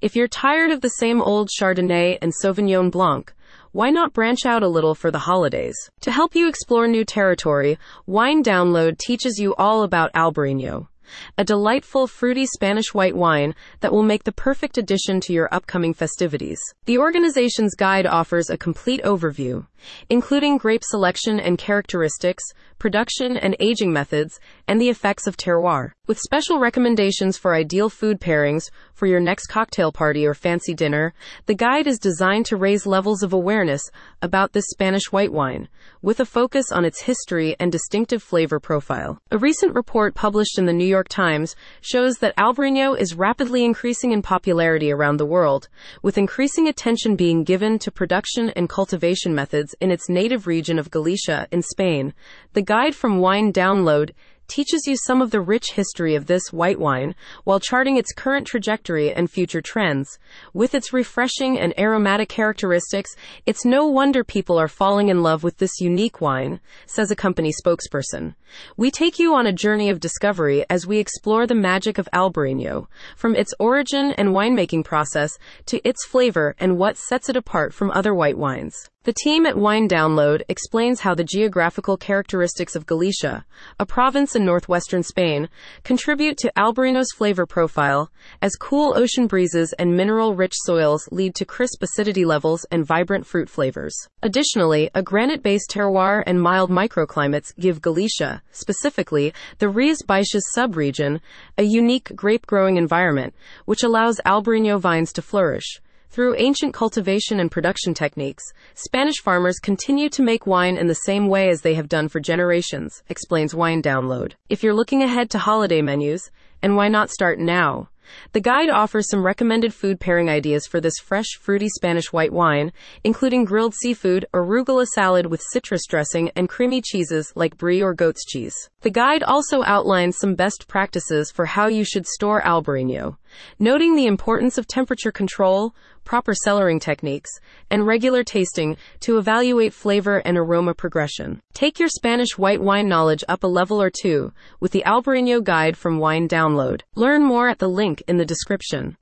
If you're tired of the same old Chardonnay and Sauvignon Blanc, why not branch out a little for the holidays? To help you explore new territory, Wine Download teaches you all about Albarino a delightful fruity Spanish white wine that will make the perfect addition to your upcoming festivities. The organization's guide offers a complete overview, including grape selection and characteristics, production and aging methods, and the effects of terroir. With special recommendations for ideal food pairings for your next cocktail party or fancy dinner, the guide is designed to raise levels of awareness about this Spanish white wine, with a focus on its history and distinctive flavor profile. A recent report published in the New York York Times shows that Albarino is rapidly increasing in popularity around the world, with increasing attention being given to production and cultivation methods in its native region of Galicia in Spain. The guide from Wine Download teaches you some of the rich history of this white wine while charting its current trajectory and future trends. With its refreshing and aromatic characteristics, it's no wonder people are falling in love with this unique wine, says a company spokesperson. We take you on a journey of discovery as we explore the magic of Albarino, from its origin and winemaking process to its flavor and what sets it apart from other white wines. The team at Wine Download explains how the geographical characteristics of Galicia, a province in northwestern Spain, contribute to Albarino's flavor profile, as cool ocean breezes and mineral rich soils lead to crisp acidity levels and vibrant fruit flavors. Additionally, a granite based terroir and mild microclimates give Galicia, specifically the Rías Baixas subregion, a unique grape growing environment, which allows Albarino vines to flourish. Through ancient cultivation and production techniques, Spanish farmers continue to make wine in the same way as they have done for generations, explains Wine Download. If you're looking ahead to holiday menus, and why not start now? The guide offers some recommended food pairing ideas for this fresh, fruity Spanish white wine, including grilled seafood, arugula salad with citrus dressing, and creamy cheeses like brie or goat's cheese. The guide also outlines some best practices for how you should store Albarino, noting the importance of temperature control, proper cellaring techniques, and regular tasting to evaluate flavor and aroma progression. Take your Spanish white wine knowledge up a level or two with the Albarino guide from Wine Download. Learn more at the link in the description.